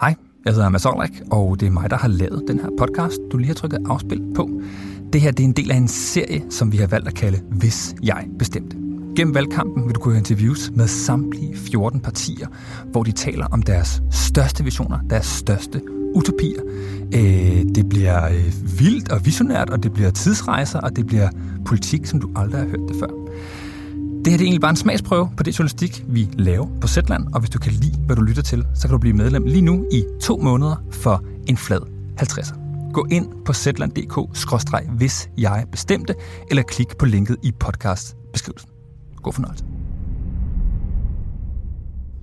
Hej, jeg hedder Mads Olrik, og det er mig, der har lavet den her podcast, du lige har trykket afspil på. Det her det er en del af en serie, som vi har valgt at kalde Hvis jeg bestemte. Gennem valgkampen vil du kunne høre interviews med samtlige 14 partier, hvor de taler om deres største visioner, deres største utopier. Øh, det bliver øh, vildt og visionært, og det bliver tidsrejser, og det bliver politik, som du aldrig har hørt det før. Det her det er egentlig bare en smagsprøve på det journalistik, vi laver på Zetland, og hvis du kan lide, hvad du lytter til, så kan du blive medlem lige nu i to måneder for en flad 50'er. Gå ind på zetland.dk, hvis jeg bestemte, eller klik på linket i podcastbeskrivelsen. God fornøjelse.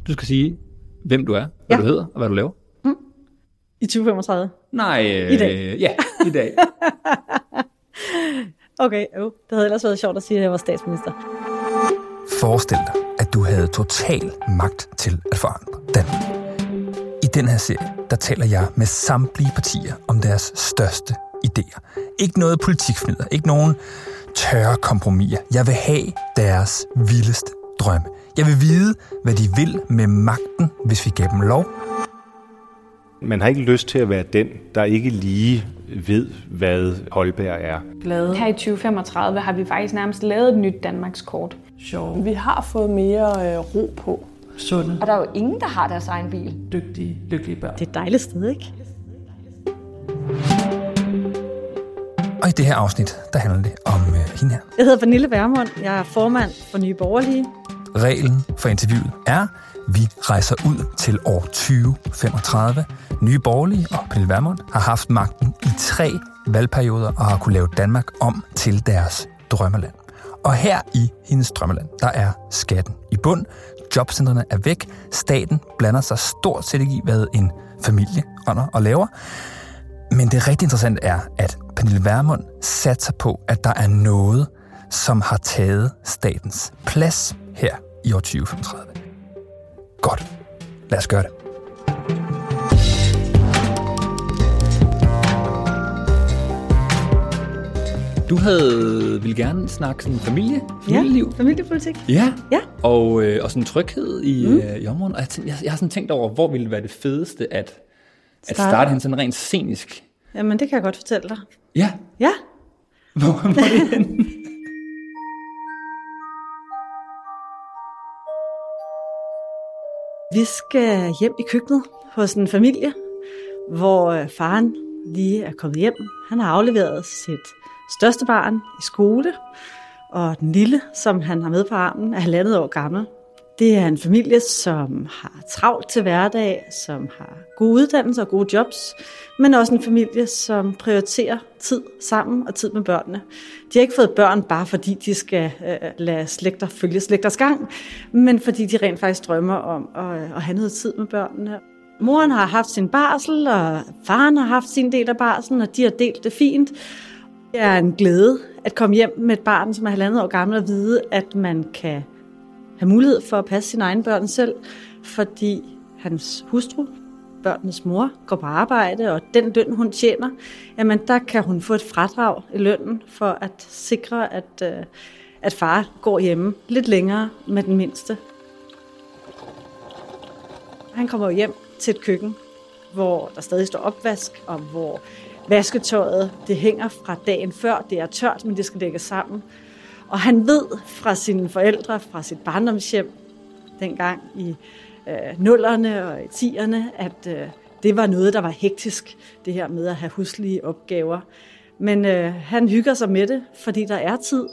Du skal sige, hvem du er, hvad Ja. du hedder og hvad du laver. I 2035? Nej, øh, I dag. Ja, i dag. Okay, jo. Det havde ellers været sjovt at sige, at jeg var statsminister. Forestil dig, at du havde total magt til at forandre Danmark. I den her serie, der taler jeg med samtlige partier om deres største idéer. Ikke noget politikfnider, ikke nogen tørre kompromiser. Jeg vil have deres vildeste drømme. Jeg vil vide, hvad de vil med magten, hvis vi gav dem lov. Man har ikke lyst til at være den, der ikke lige ved, hvad Holberg er. glade. Her i 2035 har vi faktisk nærmest lavet et nyt Danmarkskort. sjove, Vi har fået mere øh, ro på. sunde, Og der er jo ingen, der har deres egen bil. dygtige, lykkelige børn. Det er et dejligt sted, ikke? Og i det her afsnit, der handler det om øh, hende her. Jeg hedder Pernille Vermund. Jeg er formand for Nye Borgerlige. Reglen for interviewet er, vi rejser ud til år 2035. Nye Borgerlige og Pernille Vermund har haft magten i tre valgperioder og har kunne lave Danmark om til deres drømmeland. Og her i hendes drømmeland, der er skatten i bund, jobcentrene er væk, staten blander sig stort set ikke i, hvad en familie ånder og laver. Men det rigtig interessante er, at Pernille Vermund satser på, at der er noget, som har taget statens plads her i år 2035. Godt. Lad os gøre det. Du havde vil gerne snakke sådan familie, familieliv. Ja, familiepolitik. Ja. Ja. Og, øh, og sådan tryghed i, mm. øh, i området. Og jeg, tænkte, jeg, jeg har sådan tænkt over, hvor ville være det fedeste at, at Starte. starte hende sådan rent scenisk. Jamen, det kan jeg godt fortælle dig. Ja. Ja. Hvor, hvor er det Vi skal hjem i køkkenet hos en familie, hvor øh, faren lige er kommet hjem. Han har afleveret sit største barn i skole, og den lille, som han har med på armen, er halvandet år gammel. Det er en familie, som har travlt til hverdag, som har gode uddannelser og gode jobs, men også en familie, som prioriterer tid sammen og tid med børnene. De har ikke fået børn bare fordi de skal øh, lade slægter følge slægters gang, men fordi de rent faktisk drømmer om at, at have noget tid med børnene. Moren har haft sin barsel, og faren har haft sin del af barselen, og de har delt det fint. Det er en glæde at komme hjem med et barn, som er halvandet år gammel, og vide, at man kan have mulighed for at passe sine egne børn selv, fordi hans hustru, børnenes mor, går på arbejde, og den løn, hun tjener, jamen der kan hun få et fradrag i lønnen for at sikre, at, øh, at far går hjemme lidt længere med den mindste. Han kommer hjem til et køkken, hvor der stadig står opvask, og hvor vasketøjet det hænger fra dagen før. Det er tørt, men det skal lægges sammen. Og han ved fra sine forældre, fra sit barndomshjem, dengang i øh, nullerne og i tierne, at øh, det var noget, der var hektisk, det her med at have huslige opgaver. Men øh, han hygger sig med det, fordi der er tid.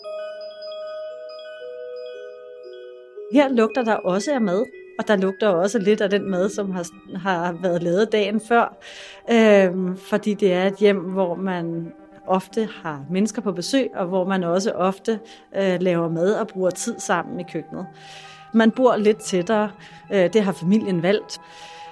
Her lugter der også af mad, og der lugter også lidt af den mad, som har, har været lavet dagen før. Øh, fordi det er et hjem, hvor man ofte har mennesker på besøg, og hvor man også ofte øh, laver mad og bruger tid sammen i køkkenet. Man bor lidt tættere. Øh, det har familien valgt.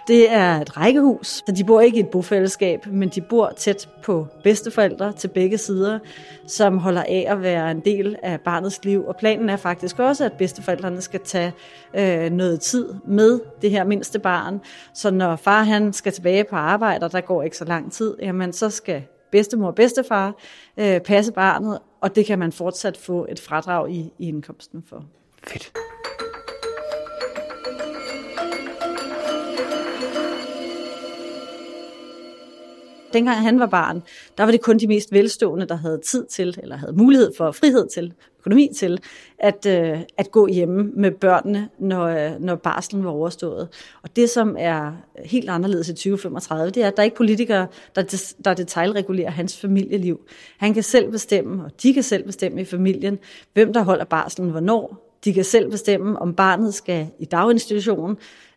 Det er et rækkehus, så de bor ikke i et bofællesskab, men de bor tæt på bedsteforældre til begge sider, som holder af at være en del af barnets liv. Og planen er faktisk også, at bedsteforældrene skal tage øh, noget tid med det her mindste barn. Så når far han skal tilbage på arbejde, og der går ikke så lang tid, jamen så skal bedstemor og bedstefar øh, passe barnet, og det kan man fortsat få et fradrag i, i indkomsten for. Fedt. Dengang han var barn, der var det kun de mest velstående, der havde tid til, eller havde mulighed for frihed til, økonomi til, at, øh, at gå hjemme med børnene, når, øh, når barslen var overstået. Og det, som er helt anderledes i 2035, det er, at der er ikke politikere, der, der detaljregulerer hans familieliv. Han kan selv bestemme, og de kan selv bestemme i familien, hvem der holder barslen hvornår, de kan selv bestemme, om barnet skal i daginstitutionen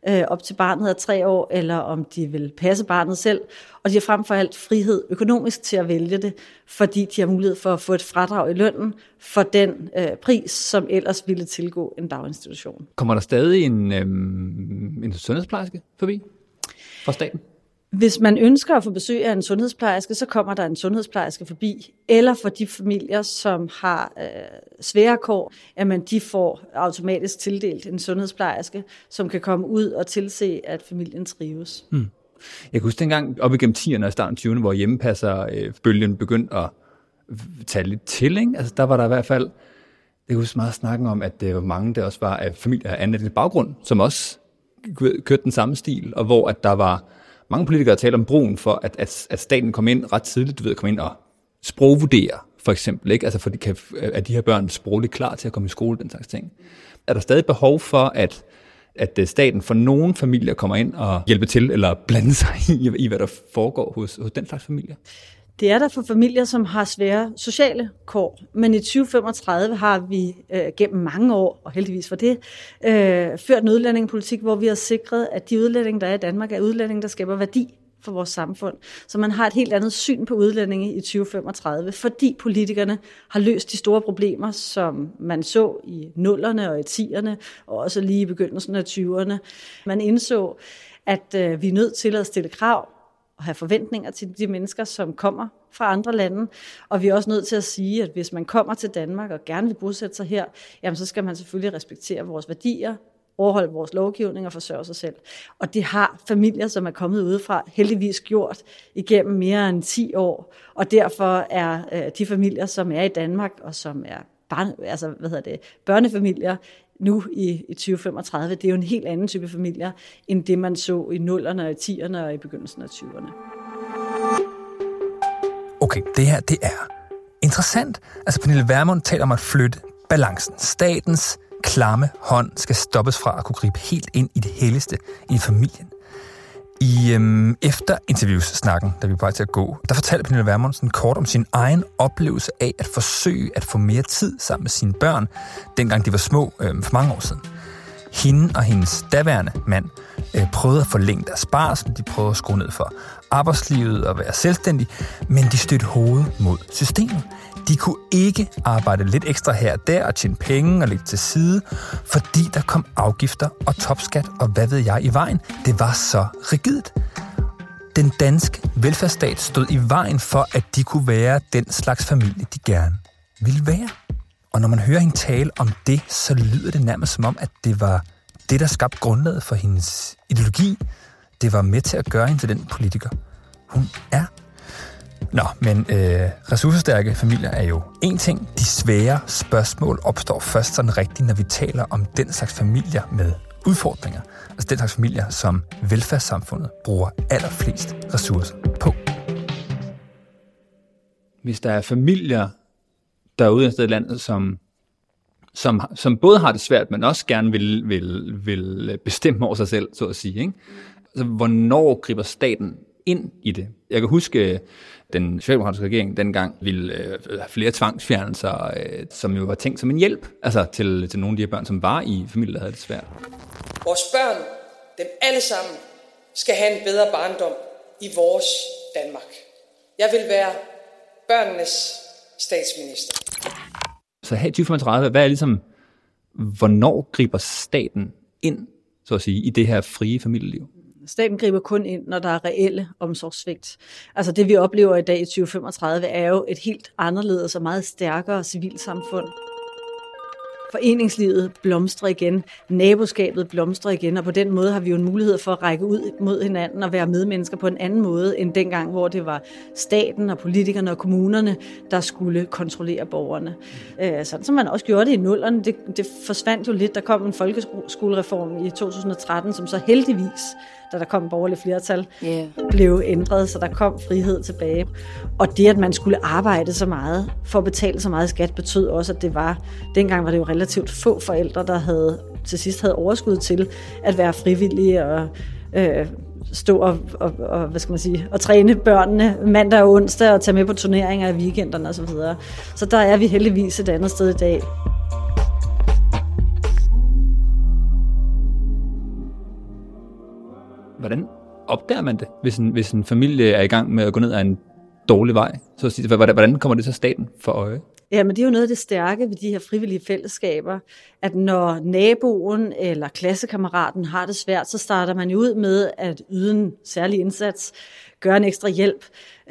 øh, op til barnet er tre år, eller om de vil passe barnet selv. Og de har frem for alt frihed økonomisk til at vælge det, fordi de har mulighed for at få et fradrag i lønnen for den øh, pris, som ellers ville tilgå en daginstitution. Kommer der stadig en, øh, en sundhedsplejerske forbi fra staten? Hvis man ønsker at få besøg af en sundhedsplejerske, så kommer der en sundhedsplejerske forbi. Eller for de familier, som har øh, svære kår, at man de får automatisk tildelt en sundhedsplejerske, som kan komme ud og tilse, at familien trives. Hmm. Jeg kan huske dengang op igennem 10'erne og starten 20'erne, hvor hjemmepasserbølgen øh, begyndte at tage lidt til. Ikke? Altså, der var der i hvert fald, det huske meget snakken om, at øh, det var mange, der også var af familier af anden baggrund, som også kørte den samme stil, og hvor at der var mange politikere taler om brugen for, at, at, at staten kommer ind ret tidligt, du ved, kom ind og sprogvurdere, for eksempel, ikke? Altså, for de kan, er de her børn sprogligt klar til at komme i skole, den slags ting. Er der stadig behov for, at, at øh, staten for nogle familier kommer ind og hjælper til, eller blande sig i, i hvad der foregår hos, hos den slags familier? Det er der for familier, som har svære sociale kår, men i 2035 har vi øh, gennem mange år, og heldigvis for det, øh, ført en udlændingepolitik, hvor vi har sikret, at de udlændinge, der er i Danmark, er udlændinge, der skaber værdi for vores samfund. Så man har et helt andet syn på udlændinge i 2035, fordi politikerne har løst de store problemer, som man så i nullerne og i tierne, og også lige i begyndelsen af 20'erne. Man indså, at øh, vi er nødt til at stille krav og have forventninger til de mennesker, som kommer fra andre lande. Og vi er også nødt til at sige, at hvis man kommer til Danmark og gerne vil bosætte sig her, jamen så skal man selvfølgelig respektere vores værdier, overholde vores lovgivning og forsørge sig selv. Og det har familier, som er kommet udefra, heldigvis gjort igennem mere end 10 år. Og derfor er øh, de familier, som er i Danmark og som er barne, altså, hvad hedder det, børnefamilier, nu i, i 2035, det er jo en helt anden type familier, end det man så i nullerne og i 10'erne og i begyndelsen af 20'erne. Okay, det her, det er interessant. Altså, Pernille Vermund taler om at flytte balancen. Statens klamme hånd skal stoppes fra at kunne gribe helt ind i det helligste i familien. I øhm, efter interviewsnakken, da vi var på vej til at gå, der fortalte Pernille Vermundsen kort om sin egen oplevelse af at forsøge at få mere tid sammen med sine børn, dengang de var små øhm, for mange år siden. Hende og hendes daværende mand øh, prøvede at forlænge deres barsel, de prøvede at skrue ned for arbejdslivet og være selvstændige, men de stødte hovedet mod systemet. De kunne ikke arbejde lidt ekstra her og der og tjene penge og lægge til side, fordi der kom afgifter og topskat og hvad ved jeg i vejen. Det var så rigidt. Den danske velfærdsstat stod i vejen for, at de kunne være den slags familie, de gerne ville være. Og når man hører hende tale om det, så lyder det nærmest som om, at det var det, der skabte grundlaget for hendes ideologi. Det var med til at gøre hende til den politiker, hun er. Nå, men øh, ressourcestærke familier er jo en ting. De svære spørgsmål opstår først sådan rigtigt, når vi taler om den slags familier med udfordringer. Altså den slags familier, som velfærdssamfundet bruger allerflest ressourcer på. Hvis der er familier derude i landet, som, som, som både har det svært, men også gerne vil, vil, vil bestemme over sig selv, så at sige. Ikke? Altså, hvornår griber staten ind i det? Jeg kan huske den socialdemokratiske regering dengang ville øh, have flere tvangsfjernelser, øh, som jo var tænkt som en hjælp altså til, til nogle af de her børn, som var i familier, der havde det svært. Vores børn, dem alle sammen, skal have en bedre barndom i vores Danmark. Jeg vil være børnenes statsminister. Så her i 2035, hvad er ligesom, hvornår griber staten ind, så at sige, i det her frie familieliv? Staten griber kun ind, når der er reelle omsorgssvigt. Altså det, vi oplever i dag i 2035, er jo et helt anderledes og meget stærkere civilsamfund. Foreningslivet blomstrer igen, naboskabet blomstrer igen, og på den måde har vi jo en mulighed for at række ud mod hinanden og være medmennesker på en anden måde end dengang, hvor det var staten og politikerne og kommunerne, der skulle kontrollere borgerne. Øh, sådan som man også gjorde det i nullerne, det, det forsvandt jo lidt. Der kom en folkeskolereform i 2013, som så heldigvis da der kom borgerlig flertal, Yeah. blev ændret, så der kom frihed tilbage. Og det, at man skulle arbejde så meget for at betale så meget skat, betød også, at det var, dengang var det jo relativt få forældre, der havde til sidst havde overskud til at være frivillige og øh, stå og, og, og, hvad skal man sige, og træne børnene mandag og onsdag og tage med på turneringer i weekenderne osv. Så, så der er vi heldigvis et andet sted i dag. Hvordan opdager man det, hvis en, hvis en familie er i gang med at gå ned ad en dårlig vej? Så at sige, hvordan hvordan kommer det så staten for øje? Ja, men det er jo noget af det stærke ved de her frivillige fællesskaber, at når naboen eller klassekammeraten har det svært, så starter man jo ud med at yde en særlig indsats, gøre en ekstra hjælp.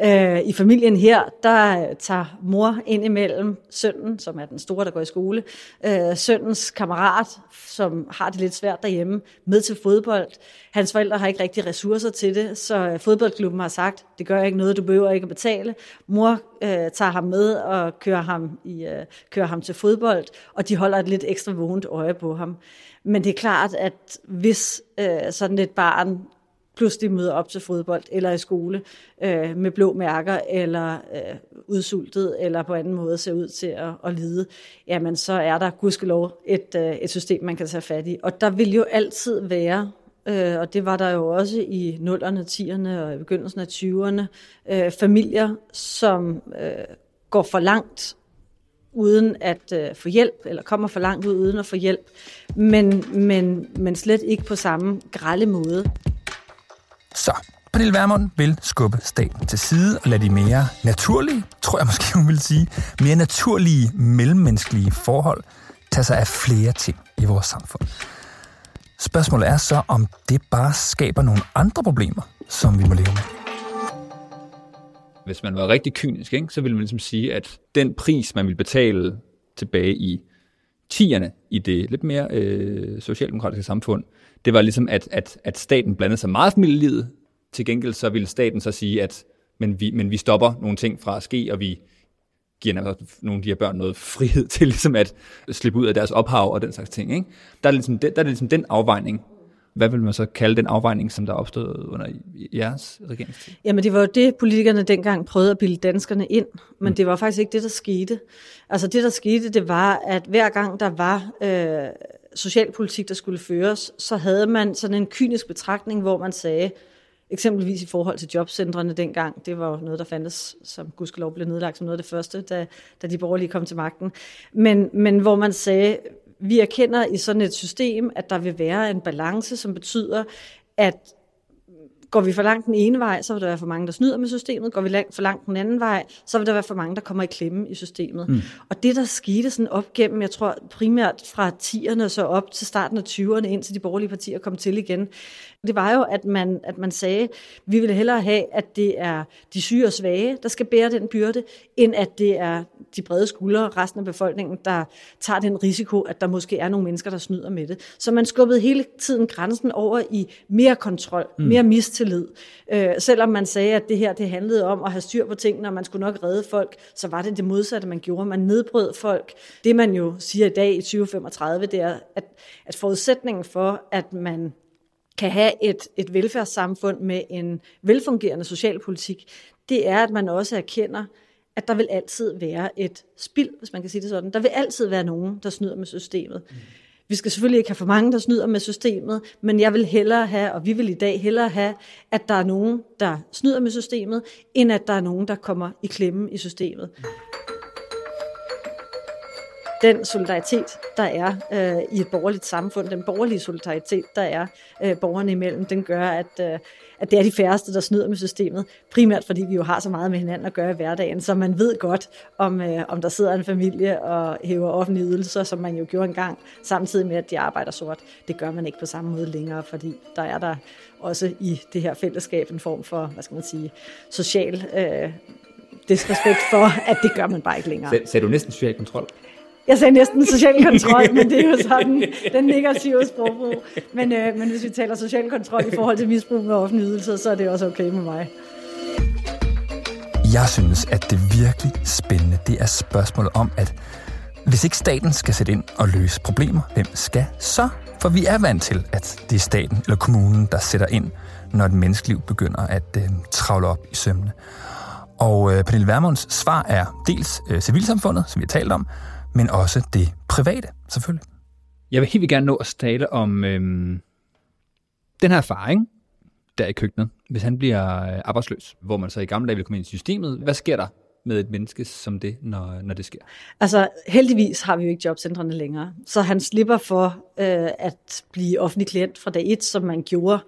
Øh, I familien her, der tager mor ind imellem sønnen, som er den store, der går i skole, øh, sønnens kammerat, som har det lidt svært derhjemme, med til fodbold. Hans forældre har ikke rigtig ressourcer til det, så øh, fodboldklubben har sagt, det gør ikke noget, du behøver ikke at betale. Mor øh, tager ham med og kører ham, i, øh, kører ham til fodbold, og de holder et lidt ekstra vågent øje på ham. Men det er klart, at hvis øh, sådan et barn pludselig møder op til fodbold eller i skole øh, med blå mærker eller øh, udsultet eller på anden måde ser ud til at, at lide, jamen så er der gudskelov et, øh, et system, man kan tage fat i. Og der vil jo altid være øh, og det var der jo også i 0'erne, 10'erne og i begyndelsen af 20'erne, øh, familier, som øh, går for langt uden at øh, få hjælp, eller kommer for langt ud uden at få hjælp, men, men, men slet ikke på samme grælde måde. Så, Pernille Vermund vil skubbe staten til side og lade de mere naturlige, tror jeg måske hun vil sige, mere naturlige mellemmenneskelige forhold tage sig af flere ting i vores samfund. Spørgsmålet er så, om det bare skaber nogle andre problemer, som vi må leve med. Hvis man var rigtig kynisk, ikke, så ville man ligesom sige, at den pris, man ville betale tilbage i tierne i det lidt mere øh, socialdemokratiske samfund, det var ligesom, at, at, at staten blandede sig meget i familielivet. Til gengæld så ville staten så sige, at men vi, men vi stopper nogle ting fra at ske, og vi giver nogle af de her børn noget frihed til ligesom at slippe ud af deres ophav og den slags ting. Ikke? Der, er ligesom, der er det ligesom den afvejning. Hvad vil man så kalde den afvejning, som der opstod under jeres regeringstid? Jamen det var jo det, politikerne dengang prøvede at bilde danskerne ind, men mm. det var faktisk ikke det, der skete. Altså det, der skete, det var, at hver gang der var øh, socialpolitik, der skulle føres, så havde man sådan en kynisk betragtning, hvor man sagde, eksempelvis i forhold til jobcentrene dengang, det var jo noget, der fandtes, som gudskelov blev nedlagt som noget af det første, da, da de borgerlige kom til magten, men, men hvor man sagde, vi erkender i sådan et system, at der vil være en balance, som betyder, at Går vi for langt den ene vej, så vil der være for mange, der snyder med systemet. Går vi for langt den anden vej, så vil der være for mange, der kommer i klemme i systemet. Mm. Og det, der skete sådan op gennem, jeg tror primært fra 10'erne så op til starten af 20'erne, indtil de borgerlige partier kom til igen, det var jo, at man, at man sagde, vi vil hellere have, at det er de syge og svage, der skal bære den byrde, end at det er de brede skuldre, resten af befolkningen, der tager den risiko, at der måske er nogle mennesker, der snyder med det. Så man skubbede hele tiden grænsen over i mere kontrol, mm. mere mistillid. Øh, selvom man sagde, at det her det handlede om at have styr på tingene, og man skulle nok redde folk, så var det det modsatte, man gjorde. Man nedbrød folk. Det man jo siger i dag i 2035, det er, at, at forudsætningen for, at man kan have et, et velfærdssamfund med en velfungerende socialpolitik, det er, at man også erkender, at der vil altid være et spild, hvis man kan sige det sådan. Der vil altid være nogen, der snyder med systemet. Mm. Vi skal selvfølgelig ikke have for mange, der snyder med systemet, men jeg vil hellere have, og vi vil i dag hellere have, at der er nogen, der snyder med systemet, end at der er nogen, der kommer i klemme i systemet. Den solidaritet, der er øh, i et borgerligt samfund, den borgerlige solidaritet, der er øh, borgerne imellem, den gør, at, øh, at det er de færreste, der snyder med systemet. Primært fordi vi jo har så meget med hinanden at gøre i hverdagen, så man ved godt, om, øh, om der sidder en familie og hæver offentlige ydelser, som man jo gjorde engang, samtidig med, at de arbejder sort. Det gør man ikke på samme måde længere, fordi der er der også i det her fællesskab en form for, hvad skal man sige, social øh, disrespekt for, at det gør man bare ikke længere. Så, du næsten social kontrol? Jeg sagde næsten social kontrol, men det er jo sådan den negative sprogbrug. Men, øh, men hvis vi taler social kontrol i forhold til misbrug med offentlige ydelser, så er det også okay med mig. Jeg synes, at det virkelig spændende, det er spørgsmålet om, at hvis ikke staten skal sætte ind og løse problemer, hvem skal så? For vi er vant til, at det er staten eller kommunen, der sætter ind, når et menneskeliv begynder at øh, travle op i sømne. Og øh, Pernille Vermunds svar er dels øh, civilsamfundet, som vi har talt om, men også det private, selvfølgelig. Jeg vil helt vildt gerne nå at tale om øh, den her erfaring, der i køkkenet, hvis han bliver øh, arbejdsløs, hvor man så i gamle dage vil komme ind i systemet. Hvad sker der med et menneske som det, når, når det sker? Altså heldigvis har vi jo ikke jobcentrene længere, så han slipper for øh, at blive offentlig klient fra dag et, som man gjorde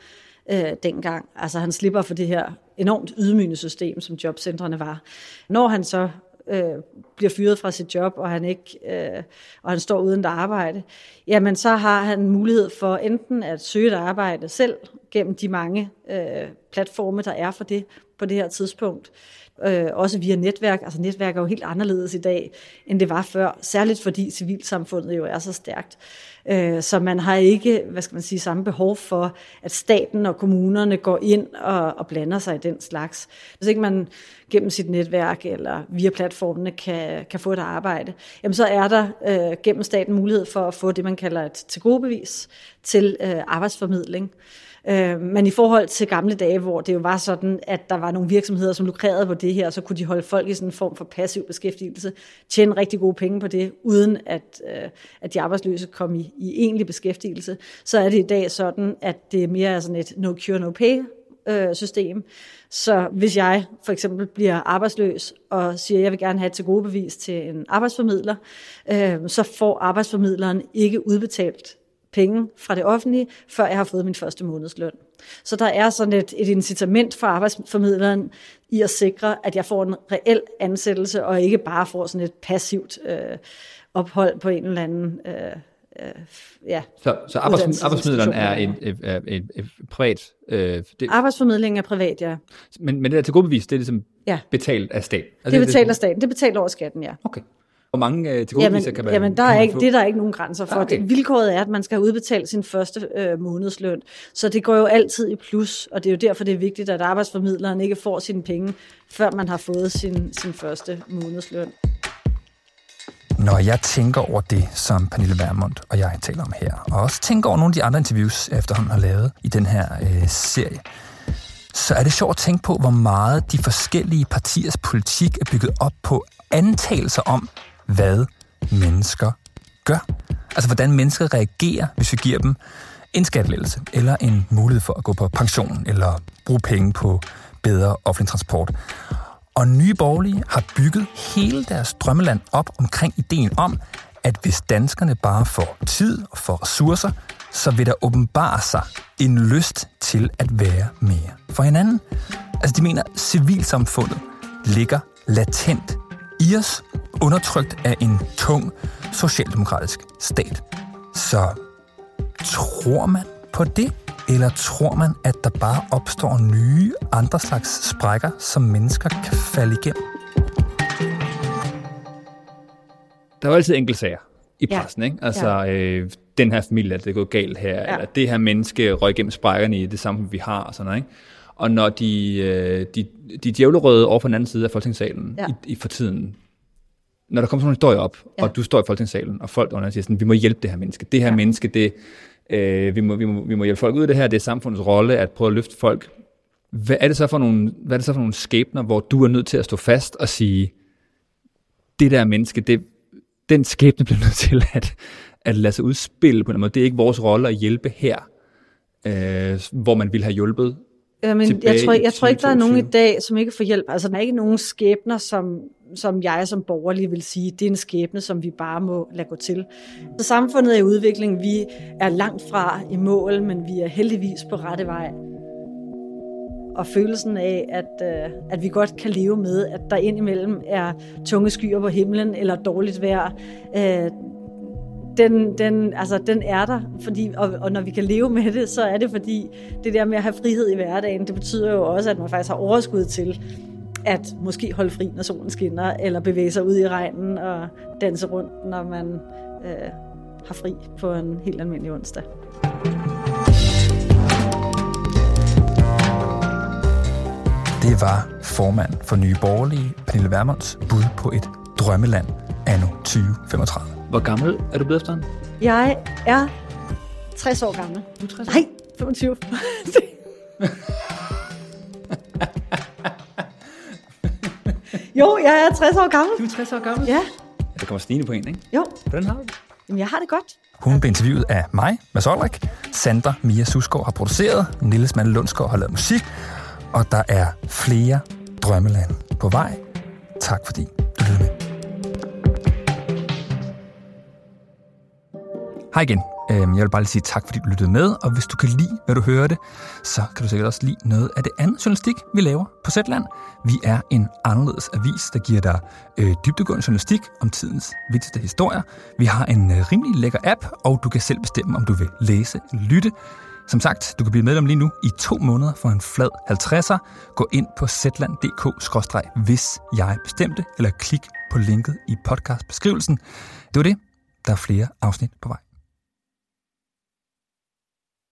øh, dengang. Altså han slipper for det her enormt ydmygende system, som jobcentrene var. Når han så øh, bliver fyret fra sit job, og han ikke øh, og han står uden et arbejde, jamen så har han mulighed for enten at søge et arbejde selv gennem de mange øh, platforme, der er for det på det her tidspunkt, øh, også via netværk. Altså netværk er jo helt anderledes i dag, end det var før, særligt fordi civilsamfundet jo er så stærkt. Øh, så man har ikke, hvad skal man sige, samme behov for, at staten og kommunerne går ind og, og blander sig i den slags. Hvis ikke man gennem sit netværk eller via platformene kan, kan få et arbejde, jamen så er der øh, gennem staten mulighed for at få det, man kalder et tilgodebevis til øh, arbejdsformidling. Øh, men i forhold til gamle dage, hvor det jo var sådan, at der var nogle virksomheder, som lukrerede på det her, så kunne de holde folk i sådan en form for passiv beskæftigelse, tjene rigtig gode penge på det, uden at, øh, at de arbejdsløse kom i, i egentlig beskæftigelse. Så er det i dag sådan, at det mere er sådan et no cure, no pay øh, system. Så hvis jeg for eksempel bliver arbejdsløs og siger, at jeg vil gerne have et til gode bevis til en arbejdsformidler, øh, så får arbejdsformidleren ikke udbetalt penge fra det offentlige, før jeg har fået min første månedsløn. Så der er sådan et, et incitament for arbejdsformidleren i at sikre, at jeg får en reel ansættelse, og ikke bare får sådan et passivt øh, ophold på en eller anden øh, øh, ja, så, så arbejds, arbejdsformidleren er en, en, en, en privat... Øh, det, Arbejdsformidlingen er privat, ja. Men, men det der til godbevis, det er ligesom ja. betalt af staten? Altså, det er betalt af staten. Det er betalt over skatten, ja. Okay. Hvor mange øh, til jamen, kan man Jamen, der er ikke, det er der ikke nogen grænser for. Ah, okay. Det, vilkåret er, at man skal have udbetalt sin første øh, månedsløn. Så det går jo altid i plus, og det er jo derfor, det er vigtigt, at arbejdsformidleren ikke får sine penge, før man har fået sin, sin første månedsløn. Når jeg tænker over det, som Pernille Vermund og jeg taler om her, og også tænker over nogle af de andre interviews, jeg efterhånden har lavet i den her øh, serie, så er det sjovt at tænke på, hvor meget de forskellige partiers politik er bygget op på antagelser om, hvad mennesker gør. Altså, hvordan mennesker reagerer, hvis vi giver dem en skattelettelse, eller en mulighed for at gå på pension, eller bruge penge på bedre offentlig transport. Og Nye Borgerlige har bygget hele deres drømmeland op omkring ideen om, at hvis danskerne bare får tid og får ressourcer, så vil der åbenbare sig en lyst til at være mere for hinanden. Altså de mener, at civilsamfundet ligger latent i os, undertrykt af en tung socialdemokratisk stat. Så tror man på det? Eller tror man, at der bare opstår nye, andre slags sprækker, som mennesker kan falde igennem? Der er jo altid enkeltsager i pressen, ja. ikke? Altså, ja. øh, den her familie, det er gået galt her, ja. eller det her menneske røg igennem sprækkerne i det samfund, vi har, og sådan noget, ikke? Og når de, øh, de, de djævlerøde over på den anden side af Folketingssalen ja. i, i for tiden, når der kommer sådan en historie op, ja. og du står i Folketingssalen, og folk under siger sådan, vi må hjælpe det her menneske. Det her ja. menneske, det, øh, vi, må, vi, må, vi må hjælpe folk ud af det her, det er samfundets rolle at prøve at løfte folk. Hvad er det så for nogle, hvad er det så for nogle skæbner, hvor du er nødt til at stå fast og sige, det der menneske, det, den skæbne bliver nødt til at, at lade sig udspille på en måde. Det er ikke vores rolle at hjælpe her, øh, hvor man ville have hjulpet men jeg tror, jeg tror ikke, der er nogen i dag, som ikke får hjælp. Altså, der er ikke nogen skæbner, som, som jeg som borgerlig vil sige, det er en skæbne, som vi bare må lade gå til. Så samfundet er i udvikling. Vi er langt fra i mål, men vi er heldigvis på rette vej. Og følelsen af, at, øh, at vi godt kan leve med, at der indimellem er tunge skyer på himlen eller dårligt vejr, øh, den, den, altså, den er der, fordi, og, og når vi kan leve med det, så er det fordi, det der med at have frihed i hverdagen, det betyder jo også, at man faktisk har overskud til at måske holde fri, når solen skinner, eller bevæge sig ud i regnen og danse rundt, når man øh, har fri på en helt almindelig onsdag. Det var formand for Nye Borgerlige, Pernille Vermunds bud på et drømmeland anno 2035. Hvor gammel er du blevet efterhånden? Jeg er 60 år gammel. Du er 60 Nej, 25. jo, jeg er 60 år gammel. Du er 60 år gammel? Ja, Det kommer snigende på en, ikke? jo. Hvordan har du det? Jamen, jeg har det godt. Hun blev interviewet af mig, Mads Olrik. Sandra Mia Susgaard har produceret. Nils Mande Lundsgaard har lavet musik. Og der er flere drømmelande på vej. Tak fordi Hej igen. Øhm, jeg vil bare lige sige tak, fordi du lyttede med, og hvis du kan lide, hvad du hørte, så kan du sikkert også lide noget af det andet journalistik, vi laver på Zetland. Vi er en anderledes avis, der giver dig øh, dybdegående journalistik om tidens vigtigste historier. Vi har en øh, rimelig lækker app, og du kan selv bestemme, om du vil læse eller lytte. Som sagt, du kan blive medlem lige nu i to måneder for en flad 50'er. Gå ind på zetland.dk-hvis jeg bestemte, eller klik på linket i podcastbeskrivelsen. Det var det. Der er flere afsnit på vej.